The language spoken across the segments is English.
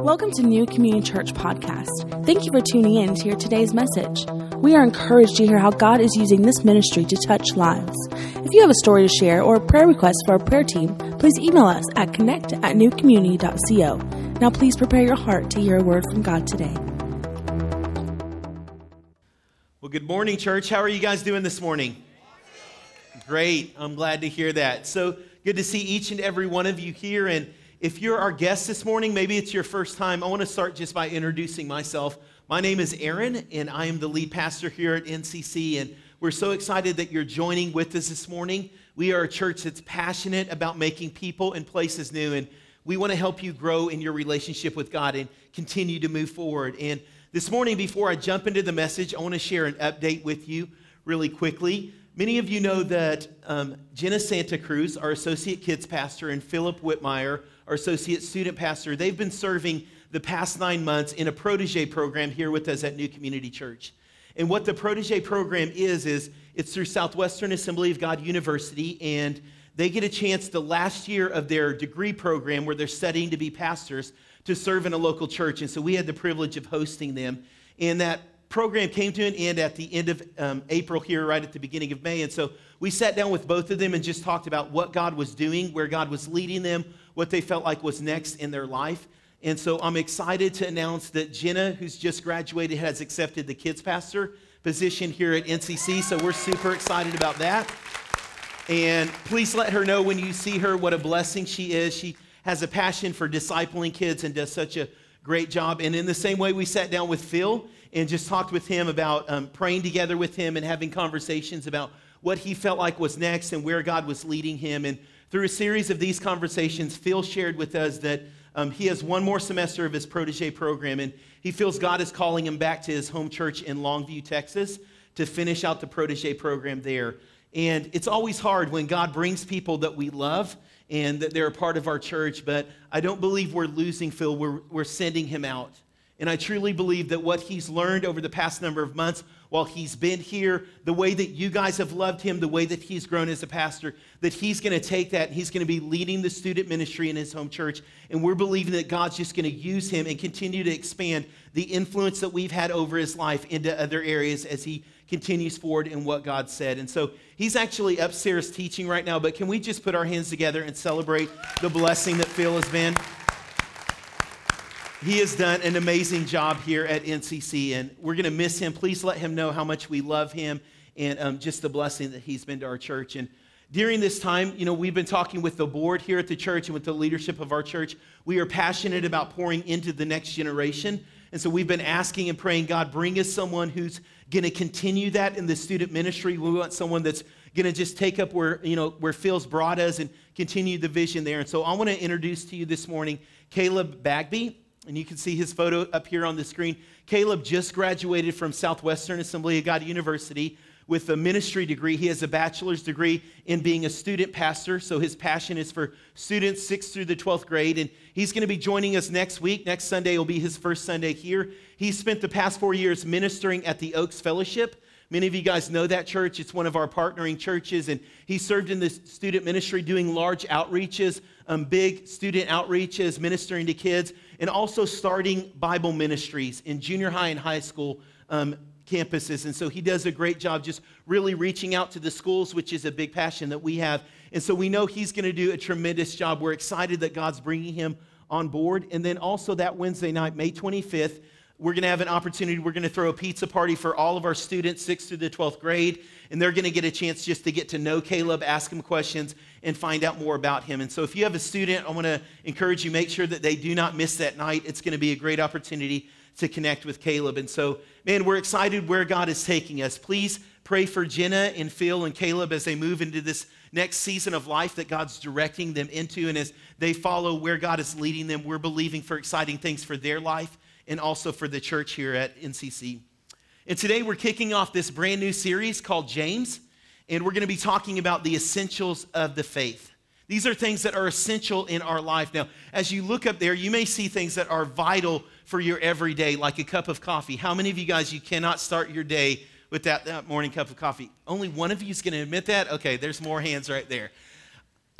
Welcome to New Community Church Podcast. Thank you for tuning in to hear today's message. We are encouraged to hear how God is using this ministry to touch lives. If you have a story to share or a prayer request for our prayer team, please email us at connect at newcommunity.co. Now, please prepare your heart to hear a word from God today. Well, good morning, church. How are you guys doing this morning? Great. I'm glad to hear that. So good to see each and every one of you here. And if you're our guest this morning, maybe it's your first time, I want to start just by introducing myself. My name is Aaron, and I am the lead pastor here at NCC. And we're so excited that you're joining with us this morning. We are a church that's passionate about making people and places new. And we want to help you grow in your relationship with God and continue to move forward. And this morning, before I jump into the message, I want to share an update with you really quickly. Many of you know that um, Jenna Santa Cruz, our associate kids pastor, and Philip Whitmire, our associate student pastor, they've been serving the past nine months in a protege program here with us at New Community Church. And what the protege program is, is it's through Southwestern Assembly of God University, and they get a chance the last year of their degree program where they're studying to be pastors to serve in a local church. And so we had the privilege of hosting them. And that program came to an end at the end of um, April here, right at the beginning of May. And so we sat down with both of them and just talked about what God was doing, where God was leading them, what they felt like was next in their life. And so I'm excited to announce that Jenna, who's just graduated, has accepted the kids pastor position here at NCC. So we're super excited about that. And please let her know when you see her what a blessing she is. She has a passion for discipling kids and does such a great job. And in the same way, we sat down with Phil and just talked with him about um, praying together with him and having conversations about what he felt like was next and where God was leading him. And through a series of these conversations, Phil shared with us that um, he has one more semester of his protege program, and he feels God is calling him back to his home church in Longview, Texas, to finish out the protege program there. And it's always hard when God brings people that we love and that they're a part of our church, but I don't believe we're losing Phil. We're, we're sending him out. And I truly believe that what he's learned over the past number of months while he's been here, the way that you guys have loved him, the way that he's grown as a pastor, that he's going to take that and he's going to be leading the student ministry in his home church. And we're believing that God's just going to use him and continue to expand the influence that we've had over his life into other areas as he continues forward in what God said. And so he's actually upstairs teaching right now, but can we just put our hands together and celebrate the blessing that Phil has been? He has done an amazing job here at NCC, and we're going to miss him. Please let him know how much we love him and um, just the blessing that he's been to our church. And during this time, you know, we've been talking with the board here at the church and with the leadership of our church. We are passionate about pouring into the next generation. And so we've been asking and praying, God, bring us someone who's going to continue that in the student ministry. We want someone that's going to just take up where, you know, where Phil's brought us and continue the vision there. And so I want to introduce to you this morning Caleb Bagby and you can see his photo up here on the screen. Caleb just graduated from Southwestern Assembly of God University with a ministry degree. He has a bachelor's degree in being a student pastor, so his passion is for students 6th through the 12th grade. And he's going to be joining us next week. Next Sunday will be his first Sunday here. He spent the past four years ministering at the Oaks Fellowship. Many of you guys know that church. It's one of our partnering churches, and he served in the student ministry doing large outreaches, um, big student outreaches, ministering to kids, and also starting Bible ministries in junior high and high school um, campuses. And so he does a great job just really reaching out to the schools, which is a big passion that we have. And so we know he's going to do a tremendous job. We're excited that God's bringing him on board. And then also that Wednesday night, May 25th, we're going to have an opportunity. We're going to throw a pizza party for all of our students, 6th through the 12th grade, and they're going to get a chance just to get to know Caleb, ask him questions, and find out more about him. And so, if you have a student, I want to encourage you make sure that they do not miss that night. It's going to be a great opportunity to connect with Caleb. And so, man, we're excited where God is taking us. Please pray for Jenna and Phil and Caleb as they move into this next season of life that God's directing them into. And as they follow where God is leading them, we're believing for exciting things for their life and also for the church here at NCC. And today we're kicking off this brand new series called James, and we're going to be talking about the essentials of the faith. These are things that are essential in our life. Now, as you look up there, you may see things that are vital for your everyday, like a cup of coffee. How many of you guys, you cannot start your day with that, that morning cup of coffee? Only one of you is going to admit that? Okay, there's more hands right there.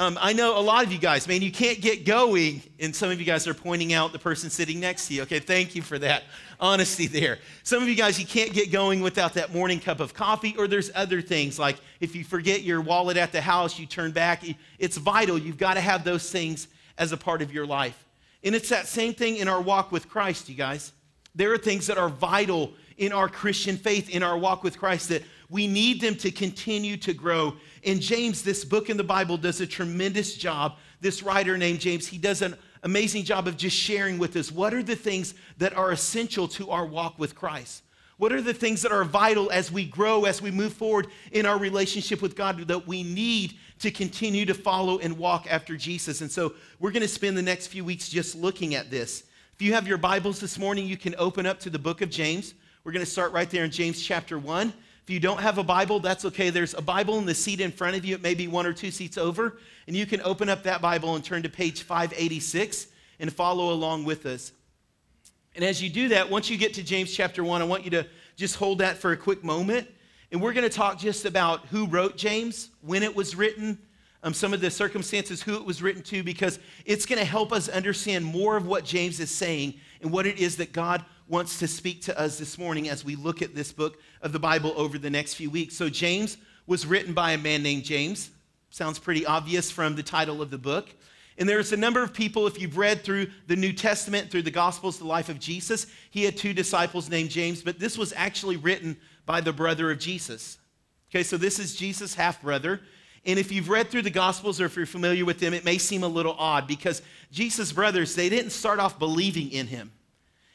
Um, I know a lot of you guys, man, you can't get going, and some of you guys are pointing out the person sitting next to you. Okay, thank you for that honesty there. Some of you guys, you can't get going without that morning cup of coffee, or there's other things like if you forget your wallet at the house, you turn back. It's vital. You've got to have those things as a part of your life. And it's that same thing in our walk with Christ, you guys. There are things that are vital in our Christian faith, in our walk with Christ, that we need them to continue to grow. And James, this book in the Bible, does a tremendous job. This writer named James, he does an amazing job of just sharing with us what are the things that are essential to our walk with Christ. What are the things that are vital as we grow, as we move forward in our relationship with God that we need to continue to follow and walk after Jesus? And so we're going to spend the next few weeks just looking at this. If you have your Bibles this morning, you can open up to the book of James. We're going to start right there in James chapter 1. If you don't have a Bible, that's okay. There's a Bible in the seat in front of you. It may be one or two seats over. And you can open up that Bible and turn to page 586 and follow along with us. And as you do that, once you get to James chapter 1, I want you to just hold that for a quick moment. And we're going to talk just about who wrote James, when it was written, um, some of the circumstances, who it was written to, because it's going to help us understand more of what James is saying and what it is that God wants to speak to us this morning as we look at this book of the Bible over the next few weeks. So, James was written by a man named James. Sounds pretty obvious from the title of the book. And there's a number of people, if you've read through the New Testament, through the Gospels, the life of Jesus, he had two disciples named James, but this was actually written by the brother of Jesus. Okay, so this is Jesus' half brother. And if you've read through the Gospels or if you're familiar with them, it may seem a little odd because Jesus' brothers, they didn't start off believing in him.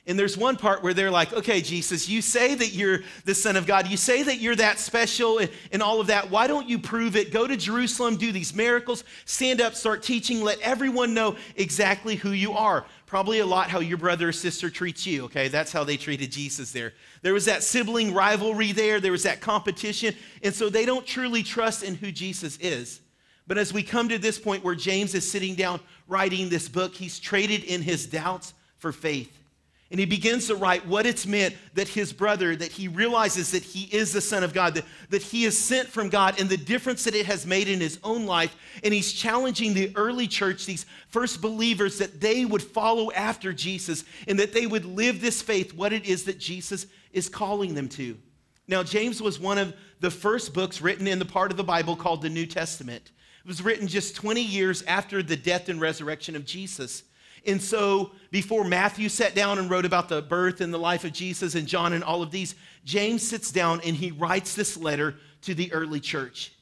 And there's one part where they're like, okay, Jesus, you say that you're the Son of God. You say that you're that special and, all of that. Why don't you prove it? Go to Jerusalem, do these miracles, stand up, start teaching, let everyone know exactly who you are. Probably a lot how your brother or sister treats you, okay? That's how they treated Jesus there. There was that sibling rivalry there, there was that competition. And so they don't truly trust in who Jesus is. But as we come to this point where James is sitting down writing this book, he's traded in his doubts for faith. And he begins to write what it's meant that his brother, that he realizes that he is the Son of God, that, that he is sent from God, and the difference that it has made in his own life. And he's challenging the early church, these first believers, that they would follow after Jesus and that they would live this faith, what it is that Jesus is calling them to. Now, James was one of the first books written in the part of the Bible called the New Testament. It was written just 20 years after the death and resurrection of Jesus. And so, before Matthew sat down and wrote about the birth and the life of Jesus, and John and all of these, James sits down and he writes this letter to the early church.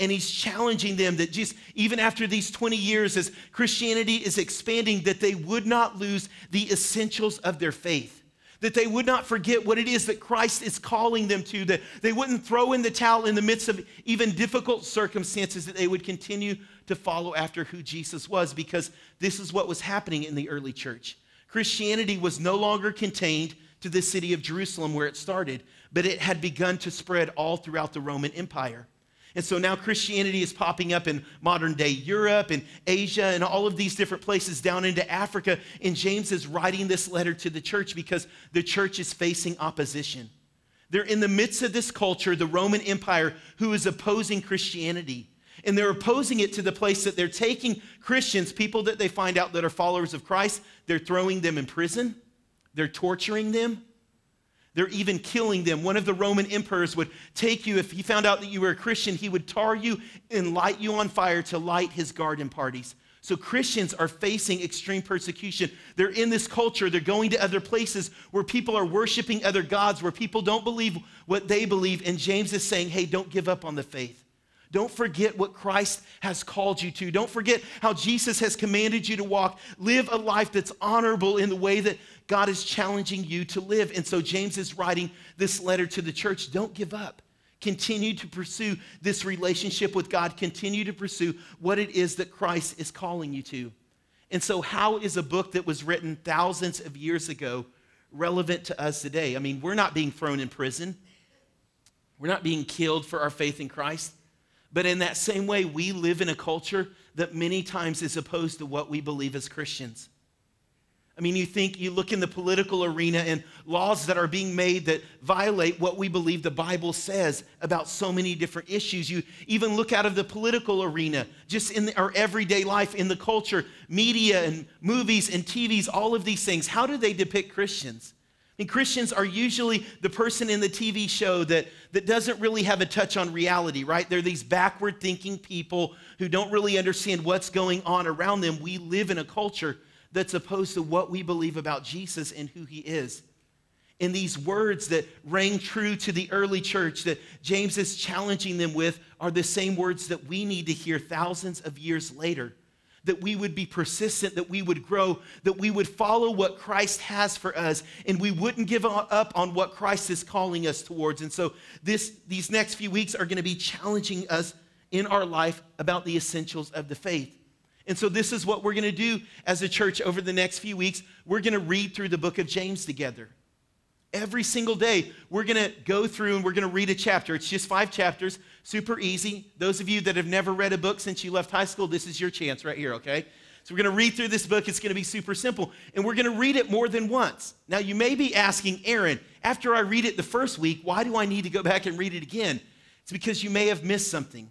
And he's challenging them that just even after these 20 years, as Christianity is expanding, that they would not lose the essentials of their faith that they would not forget what it is that Christ is calling them to, that they wouldn't throw in the towel in the midst of even difficult circumstances, that they would continue to follow after who Jesus was, because this is what was happening in the early church. Christianity was no longer contained to the city of Jerusalem where it started, but it had begun to spread all throughout the Roman Empire. And so now Christianity is popping up in modern day Europe and Asia and all of these different places down into Africa. And James is writing this letter to the church because the church is facing opposition. They're in the midst of this culture, the Roman Empire, who is opposing Christianity. And they're opposing it to the place that they're taking Christians, people that they find out that are followers of Christ, they're throwing them in prison, they're torturing them, they're even killing them. One of the Roman emperors would take you, if he found out that you were a Christian, he would tar you and light you on fire to light his garden parties. So Christians are facing extreme persecution. They're in this culture, they're going to other places where people are worshiping other gods, where people don't believe what they believe. And James is saying, hey, don't give up on the faith. Don't forget what Christ has called you to. Don't forget how Jesus has commanded you to walk. Live a life that's honorable in the way that God is challenging you to live. And so James is writing this letter to the church. Don't give up. Continue to pursue this relationship with God. Continue to pursue what it is that Christ is calling you to. And so, how is a book that was written thousands of years ago relevant to us today? I mean, we're not being thrown in prison, we're not being killed for our faith in Christ. But in that same way, we live in a culture that many times is opposed to what we believe as Christians. I mean, you think, you look in the political arena and laws that are being made that violate what we believe the Bible says about so many different issues. You even look out of the political arena, just in the, our everyday life, in the culture, media and movies and TVs, all of these things. How do they depict Christians? And Christians are usually the person in the TV show that, that doesn't really have a touch on reality, right? They're these backward thinking people who don't really understand what's going on around them. We live in a culture that's opposed to what we believe about Jesus and who he is. And these words that rang true to the early church that James is challenging them with are the same words that we need to hear thousands of years later. That we would be persistent, that we would grow, that we would follow what Christ has for us, and we wouldn't give up on what Christ is calling us towards. And so, this, these next few weeks are going to be challenging us in our life about the essentials of the faith. And so, this is what we're going to do as a church over the next few weeks. We're going to read through the book of James together. Every single day, we're going to go through and we're going to read a chapter. It's just five chapters, super easy. Those of you that have never read a book since you left high school, this is your chance right here, okay? So, we're going to read through this book. It's going to be super simple. And we're going to read it more than once. Now, you may be asking, Aaron, after I read it the first week, why do I need to go back and read it again? It's because you may have missed something.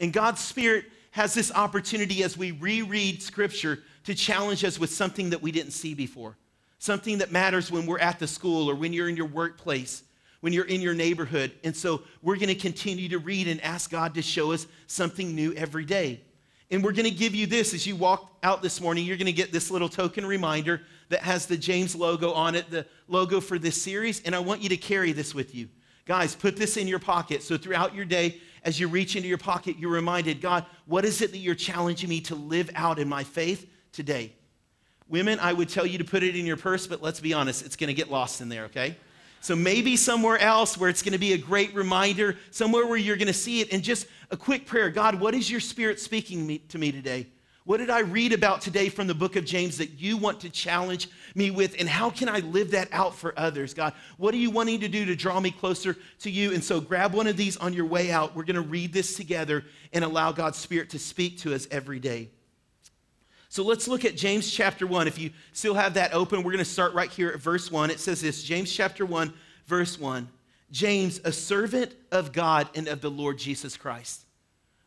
And God's Spirit has this opportunity as we reread Scripture to challenge us with something that we didn't see before, something that matters when we're at the school or when you're in your workplace, when you're in your neighborhood. And so we're going to continue to read and ask God to show us something new every day. And we're going to give you this as you walk out this morning. You're going to get this little token reminder that has the James logo on it, the logo for this series. And I want you to carry this with you. Guys, put this in your pocket. So throughout your day, as you reach into your pocket, you're reminded, God, what is it that you're challenging me to live out in my faith today? Women, I would tell you to put it in your purse, but let's be honest, it's going to get lost in there, okay? So maybe somewhere else where it's going to be a great reminder, somewhere where you're going to see it, and just a quick prayer God, what is your spirit speaking to me today? What did I read about today from the book of James that you want to challenge me with? And how can I live that out for others? God, what are you wanting to do to draw me closer to you? And so grab one of these on your way out. We're going to read this together and allow God's Spirit to speak to us every day. So let's look at James chapter 1. If you still have that open, we're going to start right here at verse 1. It says this James chapter 1, verse 1. James, a servant of God and of the Lord Jesus Christ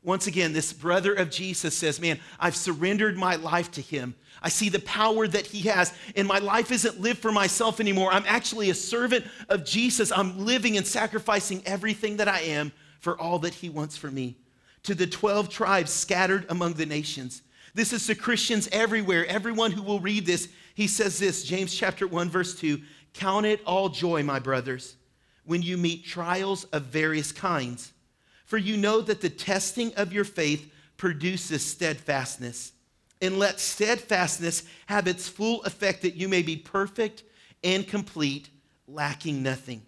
once again, this brother of Jesus says, Man, I've surrendered my life to him. I see the power that he has, and my life isn't lived for myself anymore. I'm actually a servant of Jesus. I'm living and sacrificing everything that I am for all that he wants for me. To the 12 tribes scattered among the nations. This is to Christians everywhere. Everyone who will read this, he says this James chapter 1, verse 2 Count it all joy, my brothers, when you meet trials of various kinds for you know that the testing of your faith produces steadfastness. And let steadfastness have its full effect that you may be perfect and complete, lacking nothing.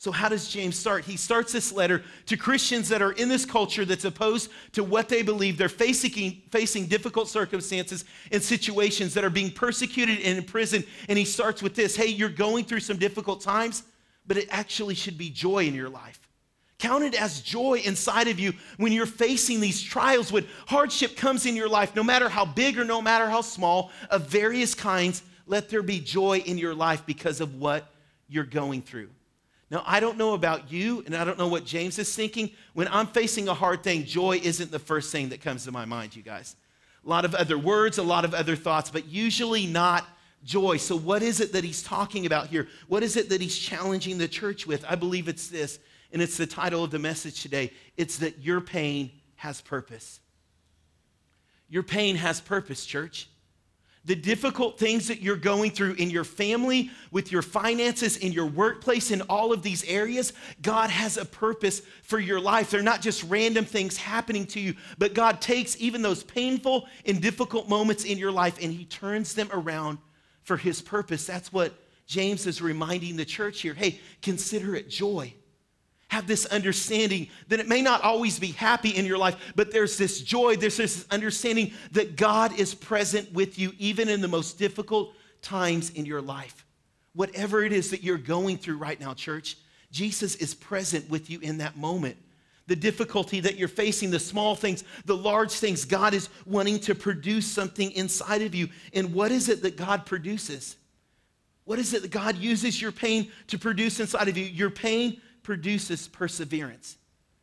So, how does James start? He starts this letter to Christians that are in this culture that's opposed to what they believe. They're facing, facing difficult circumstances and situations that are being persecuted and imprisoned. And he starts with this Hey, you're going through some difficult times, but it actually should be joy in your life. Count it as joy inside of you when you're facing these trials, when hardship comes in your life, no matter how big or no matter how small, of various kinds. Let there be joy in your life because of what you're going through. Now, I don't know about you, and I don't know what James is thinking. When I'm facing a hard thing, joy isn't the first thing that comes to my mind, you guys. A lot of other words, a lot of other thoughts, but usually not joy. So, what is it that he's talking about here? What is it that he's challenging the church with? I believe it's this and it's the title of the message today. It's that your pain has purpose. Your pain has purpose, church. The difficult things that you're going through in your family, with your finances, in your workplace, in all of these areas, God has a purpose for your life. They're not just random things happening to you, but God takes even those painful and difficult moments in your life and He turns them around for His purpose. That's what James is reminding the church here. Hey, consider it joy have this understanding that it may not always be happy in your life, but there's this joy, there's this understanding that God is present with you even in the most difficult times in your life. Whatever it is that you're going through right now, church, Jesus is present with you in that moment. the difficulty that you're facing, the small things, the large things. God is wanting to produce something inside of you. And what is it that God produces? What is it that God uses your pain to produce inside of you? Your pain produces perseverance.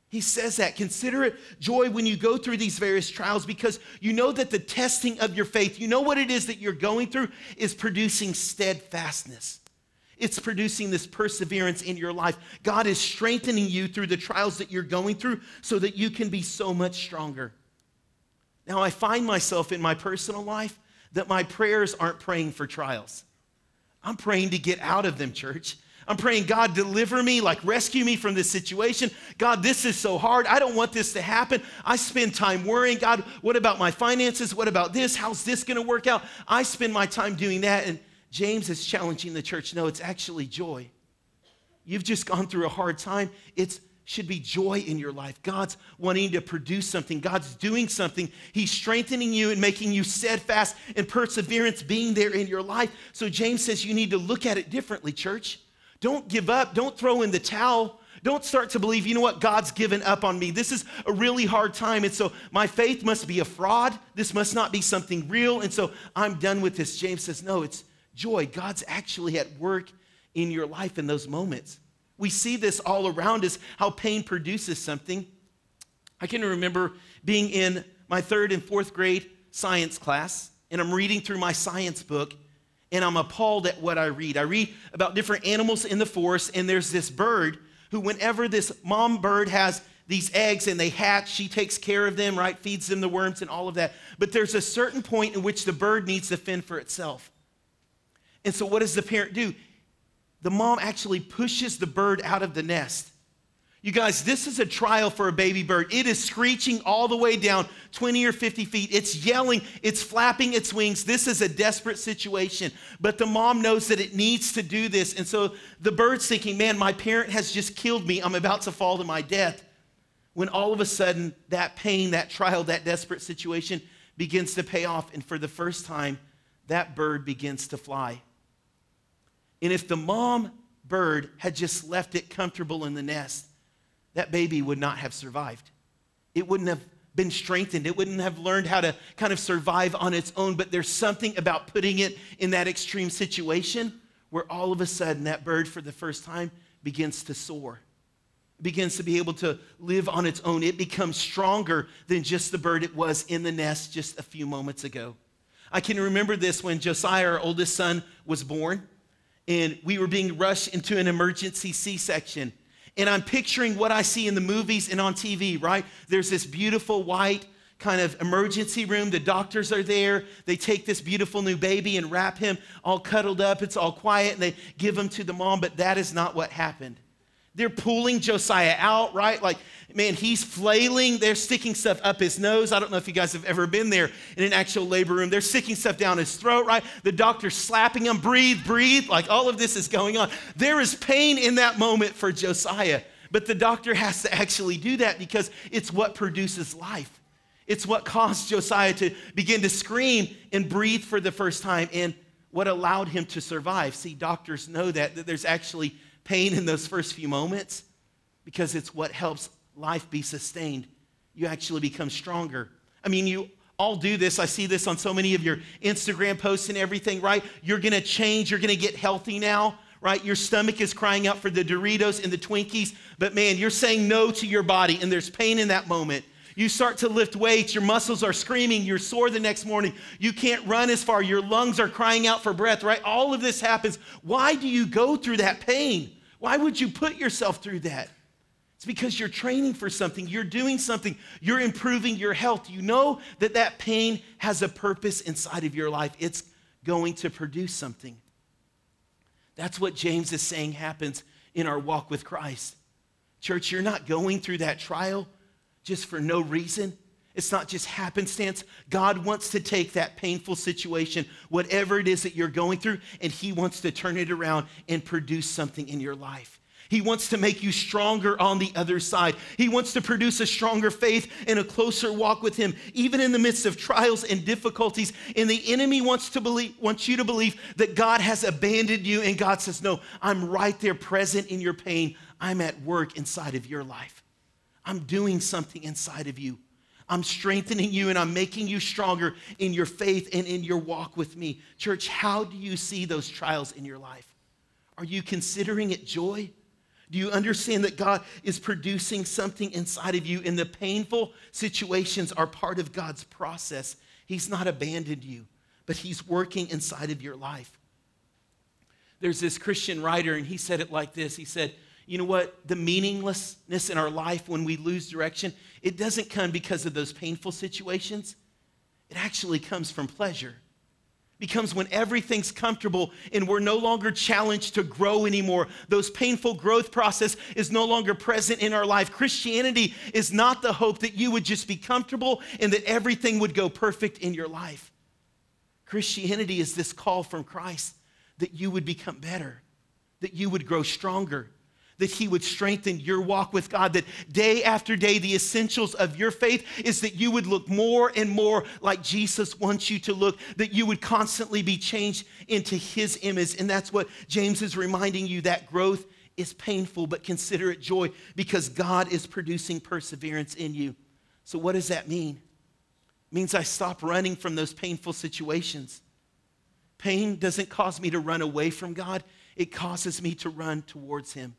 He says that. Consider it joy when you go through these various trials because you know that the testing of your faith, you know what it is that you're going through, is producing steadfastness. It's producing this perseverance in your life. God is strengthening you through the trials that you're going through so that you can be so much stronger. Now, I find myself in my personal life that my prayers aren't praying for trials. I'm praying to get out of them, church. I'm praying, God, deliver me, like rescue me from this situation. God, this is so hard. I don't want this to happen. I spend time worrying, God, what about my finances? What about this? How's this going to work out? I spend my time doing that. And James is challenging the church no, it's actually joy. You've just gone through a hard time. It should be joy in your life. God's wanting to produce something. God's doing something. He's strengthening you and making you steadfast and perseverance being there in your life. So James says you need to look at it differently, church. Don't give up. Don't throw in the towel. Don't start to believe, you know what, God's given up on me. This is a really hard time. And so my faith must be a fraud. This must not be something real. And so I'm done with this. James says, no, it's joy. God's actually at work in your life in those moments. We see this all around us, how pain produces something. I can remember being in my third and fourth grade science class, and I'm reading through my science book, and I'm appalled at what I read. I read about different animals in the forest, and there's this bird who, whenever this mom bird has these eggs and they hatch, she takes care of them, right? Feeds them the worms and all of that. But there's a certain point in which the bird needs to fend for itself. And so, what does the parent do? The mom actually pushes the bird out of the nest. You guys, this is a trial for a baby bird. It is screeching all the way down 20 or 50 feet. It's yelling, it's flapping its wings. This is a desperate situation. But the mom knows that it needs to do this. And so the bird's thinking, man, my parent has just killed me. I'm about to fall to my death. When all of a sudden, that pain, that trial, that desperate situation begins to pay off. And for the first time, that bird begins to fly. And if the mom bird had just left it comfortable in the nest, that baby would not have survived. It wouldn't have been strengthened. It wouldn't have learned how to kind of survive on its own. But there's something about putting it in that extreme situation where all of a sudden that bird, for the first time, begins to soar. It begins to be able to live on its own. It becomes stronger than just the bird it was in the nest just a few moments ago. I can remember this when Josiah, our oldest son, was born and we were being rushed into an emergency C section. And I'm picturing what I see in the movies and on TV, right? There's this beautiful white kind of emergency room. The doctors are there. They take this beautiful new baby and wrap him all cuddled up. It's all quiet and they give him to the mom, but that is not what happened. They're pulling Josiah out, right? Like, man, he's flailing. They're sticking stuff up his nose. I don't know if you guys have ever been there in an actual labor room. They're sticking stuff down his throat, right? The doctor's slapping him, breathe, breathe. Like, all of this is going on. There is pain in that moment for Josiah. But the doctor has to actually do that because it's what produces life. It's what caused Josiah to begin to scream and breathe for the first time and what allowed him to survive. See, doctors know that, that there's actually pain in those first few moments because it's what helps life be sustained. You actually become stronger. I mean, you all do this. I see this on so many of your Instagram posts and everything, right? You're gonna change, you're gonna get healthy now, right? Your stomach is crying out for the Doritos and the Twinkies, but man, you're saying no to your body, and there's pain in that moment. You start to lift weights, your muscles are screaming, you're sore the next morning, you can't run as far, your lungs are crying out for breath, right? All of this happens. Why do you go through that pain? Why would you put yourself through that? It's because you're training for something, you're doing something, you're improving your health. You know that that pain has a purpose inside of your life, it's going to produce something. That's what James is saying happens in our walk with Christ. Church, you're not going through that trial just for no reason. It's not just happenstance. God wants to take that painful situation, whatever it is that you're going through, and He wants to turn it around and produce something in your life. He wants to make you stronger on the other side. He wants to produce a stronger faith and a closer walk with Him, even in the midst of trials and difficulties. And the enemy wants to believe, wants you to believe that God has abandoned you, and God says, "No, I'm right there, present in your pain. I'm at work inside of your life." I'm doing something inside of you. I'm strengthening you and I'm making you stronger in your faith and in your walk with me. Church, how do you see those trials in your life? Are you considering it joy? Do you understand that God is producing something inside of you and the painful situations are part of God's process? He's not abandoned you, but He's working inside of your life. There's this Christian writer, and he said it like this He said, You know what? The meaninglessness in our life when we lose direction, it doesn't come because of those painful situations, it actually comes from pleasure It becomes when everything's comfortable and we're no longer challenged to grow anymore. Those painful growth process is no longer present in our life. Christianity is not the hope that you would just be comfortable and that everything would go perfect in your life. Christianity is this call from Christ that you would become better, that you would grow stronger, that He would strengthen your walk with God, that day after day, the essentials of your faith is that you would look more and more like Jesus wants you to look, that you would constantly be changed into His image. And that's what James is reminding you that growth is painful, but consider it joy because God is producing perseverance in you. So, what does that mean? It means I stop running from those painful situations. Pain doesn't cause me to run away from God, it causes me to run towards Him.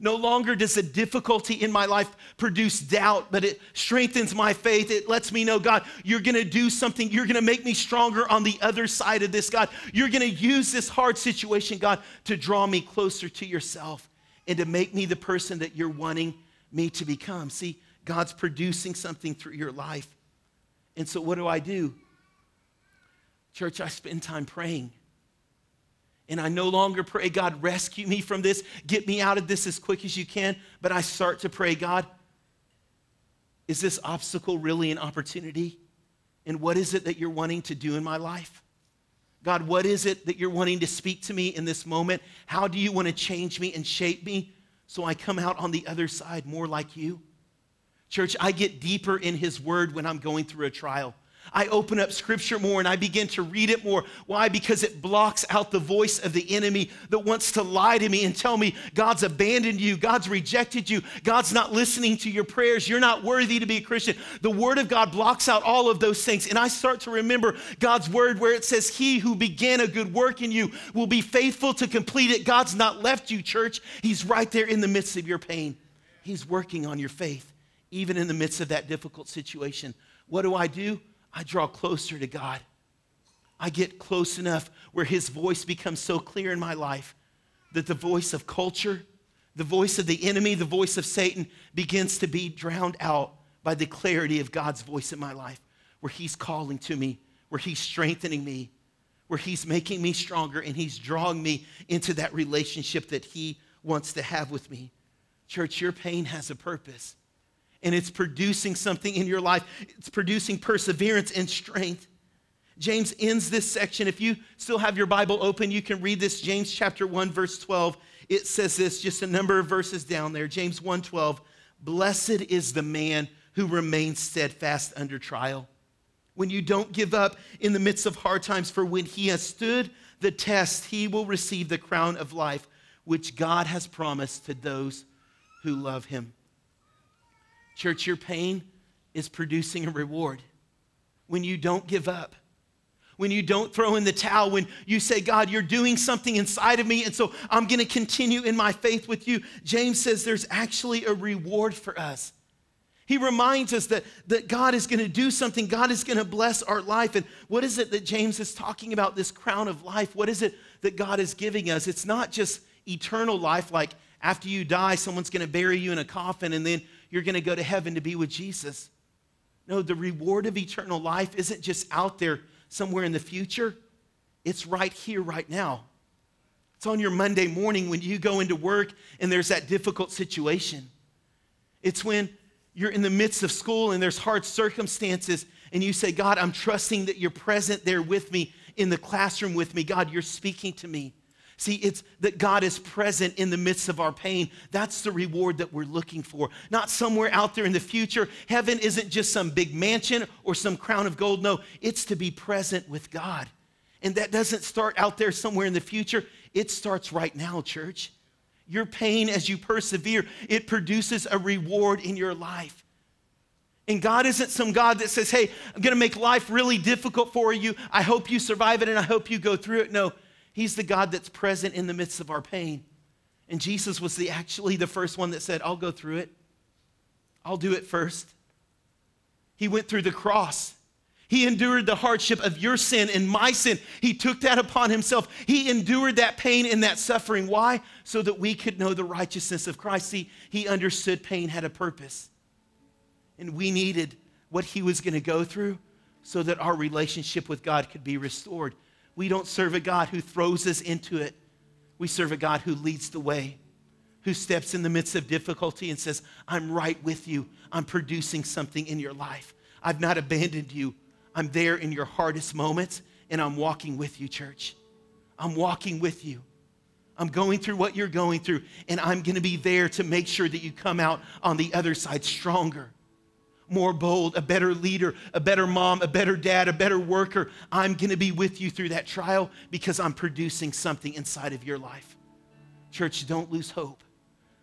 No longer does the difficulty in my life produce doubt, but it strengthens my faith. It lets me know, God, you're going to do something. You're going to make me stronger on the other side of this, God. You're going to use this hard situation, God, to draw me closer to yourself and to make me the person that you're wanting me to become. See, God's producing something through your life. And so, what do I do? Church, I spend time praying. And I no longer pray, God, rescue me from this, get me out of this as quick as you can. But I start to pray, God, is this obstacle really an opportunity? And what is it that you're wanting to do in my life? God, what is it that you're wanting to speak to me in this moment? How do you want to change me and shape me so I come out on the other side more like you? Church, I get deeper in His Word when I'm going through a trial. I open up scripture more and I begin to read it more. Why? Because it blocks out the voice of the enemy that wants to lie to me and tell me God's abandoned you, God's rejected you, God's not listening to your prayers, you're not worthy to be a Christian. The word of God blocks out all of those things. And I start to remember God's word where it says, He who began a good work in you will be faithful to complete it. God's not left you, church. He's right there in the midst of your pain. He's working on your faith, even in the midst of that difficult situation. What do I do? I draw closer to God. I get close enough where His voice becomes so clear in my life that the voice of culture, the voice of the enemy, the voice of Satan begins to be drowned out by the clarity of God's voice in my life, where He's calling to me, where He's strengthening me, where He's making me stronger, and He's drawing me into that relationship that He wants to have with me. Church, your pain has a purpose and it's producing something in your life. It's producing perseverance and strength. James ends this section. If you still have your Bible open, you can read this. James chapter 1, verse 12. It says this, just a number of verses down there. James 1 12. Blessed is the man who remains steadfast under trial. When you don't give up in the midst of hard times, for when he has stood the test, he will receive the crown of life, which God has promised to those who love him. Church, your pain is producing a reward when you don't give up. When you don't throw in the towel, when you say, God, you're doing something inside of me, and so I'm gonna continue in my faith with you. James says there's actually a reward for us. He reminds us that, that God is gonna do something, God is gonna bless our life. And what is it that James is talking about, this crown of life? What is it that God is giving us? It's not just eternal life, like after you die, someone's gonna bury you in a coffin, and then you're going to go to heaven to be with Jesus. No, the reward of eternal life isn't just out there somewhere in the future, it's right here, right now. It's on your Monday morning when you go into work and there's that difficult situation. It's when you're in the midst of school and there's hard circumstances and you say, God, I'm trusting that you're present there with me in the classroom with me. God, you're speaking to me. See, it's that God is present in the midst of our pain. That's the reward that we're looking for. Not somewhere out there in the future. Heaven isn't just some big mansion or some crown of gold. No, it's to be present with God. And that doesn't start out there somewhere in the future, it starts right now, church. Your pain, as you persevere, it produces a reward in your life. And God isn't some God that says, hey, I'm going to make life really difficult for you. I hope you survive it and I hope you go through it. No, He's the God that's present in the midst of our pain. And Jesus was the, actually the first one that said, I'll go through it. I'll do it first. He went through the cross. He endured the hardship of your sin and my sin. He took that upon himself. He endured that pain and that suffering. Why? So that we could know the righteousness of Christ. See, he understood pain had a purpose. And we needed what he was going to go through so that our relationship with God could be restored. We don't serve a God who throws us into it, we serve a God who leads the way, who steps in the midst of difficulty and says, I'm right with you. I'm producing something in your life. I've not abandoned you. I'm there in your hardest moments, and I'm walking with you, church. I'm walking with you. I'm going through what you're going through, and I'm going to be there to make sure that you come out on the other side stronger more bold, a better leader, a better mom, a better dad, a better worker. I'm going to be with you through that trial because I'm producing something inside of your life. Church, don't lose hope.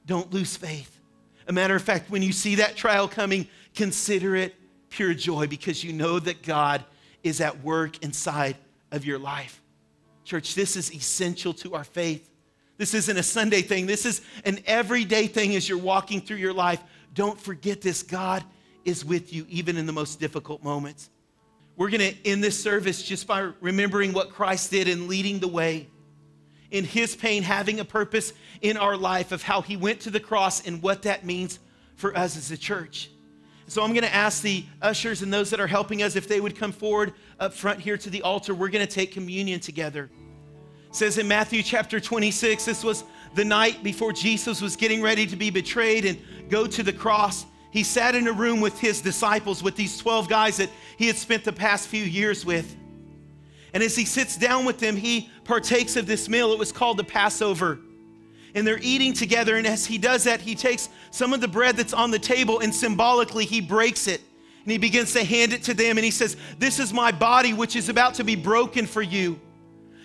Don't lose faith. A matter of fact, when you see that trial coming, consider it pure joy because you know that God is at work inside of your life. Church, this is essential to our faith. This isn't a Sunday thing. This is an everyday thing as you're walking through your life. Don't forget this. God is with you even in the most difficult moments. We're going to end this service just by remembering what Christ did in leading the way in his pain, having a purpose in our life of how he went to the cross and what that means for us as a church. So I'm going to ask the ushers and those that are helping us if they would come forward up front here to the altar. We're going to take communion together. It says in Matthew chapter 26, this was the night before Jesus was getting ready to be betrayed and go to the cross he sat in a room with his disciples, with these 12 guys that he had spent the past few years with. And as he sits down with them, he partakes of this meal. It was called the Passover. And they're eating together. And as he does that, he takes some of the bread that's on the table and symbolically he breaks it. And he begins to hand it to them. And he says, This is my body, which is about to be broken for you.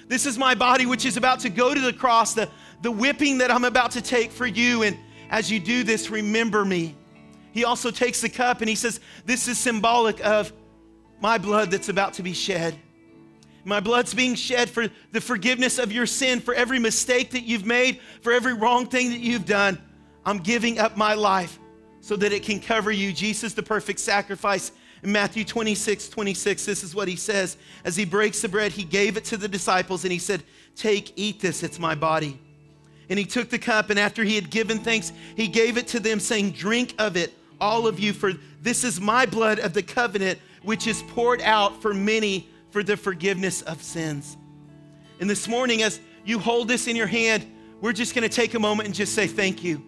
This is my body, which is about to go to the cross, the, the whipping that I'm about to take for you. And as you do this, remember me he also takes the cup and he says, This is symbolic of my blood that's about to be shed. My blood's being shed for the forgiveness of your sin, for every mistake that you've made, for every wrong thing that you've done. I'm giving up my life so that it can cover you. Jesus, the perfect sacrifice. In Matthew 26, 26, this is what he says. As he breaks the bread, he gave it to the disciples and he said, Take, eat this, it's my body. And he took the cup, and after he had given thanks, he gave it to them, saying, Drink of it all of you, for this is my blood of the covenant, which is poured out for many for the forgiveness of sins. And this morning, as you hold this in your hand, we're just gonna take a moment and just say thank you.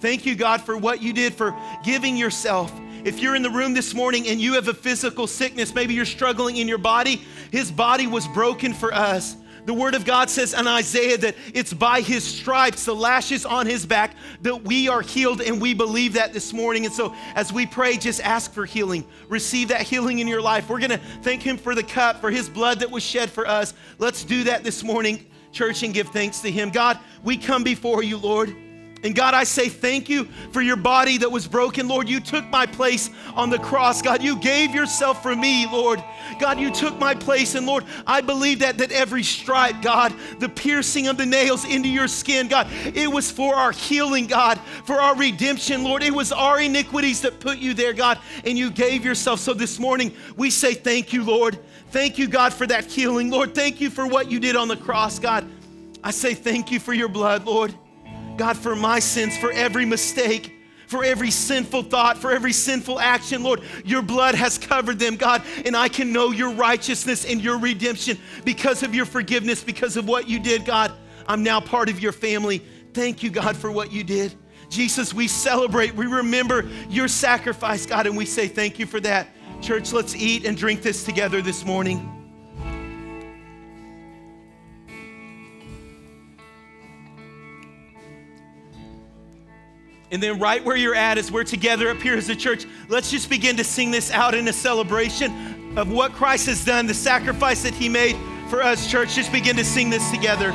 Thank you, God, for what you did, for giving yourself. If you're in the room this morning and you have a physical sickness, maybe you're struggling in your body, His body was broken for us. The Word of God says in Isaiah that it's by His stripes, the lashes on His back, that we are healed, and we believe that this morning. And so, as we pray, just ask for healing. Receive that healing in your life. We're going to thank Him for the cup, for His blood that was shed for us. Let's do that this morning, church, and give thanks to Him. God, we come before you, Lord. And God, I say thank you for your body that was broken. Lord, you took my place on the cross. God, you gave yourself for me, Lord. God, you took my place. And Lord, I believe that that every stripe, God, the piercing of the nails into your skin, God, it was for our healing, God, for our redemption, Lord. It was our iniquities that put you there, God, and you gave yourself. So this morning, we say thank you, Lord. Thank you, God, for that healing. Lord, thank you for what you did on the cross, God. I say thank you for your blood, Lord. God, for my sins, for every mistake, for every sinful thought, for every sinful action, Lord, your blood has covered them, God, and I can know your righteousness and your redemption because of your forgiveness, because of what you did, God. I'm now part of your family. Thank you, God, for what you did. Jesus, we celebrate, we remember your sacrifice, God, and we say thank you for that. Church, let's eat and drink this together this morning. And then, right where you're at, as we're together up here as a church, let's just begin to sing this out in a celebration of what Christ has done, the sacrifice that He made for us, church. Just begin to sing this together.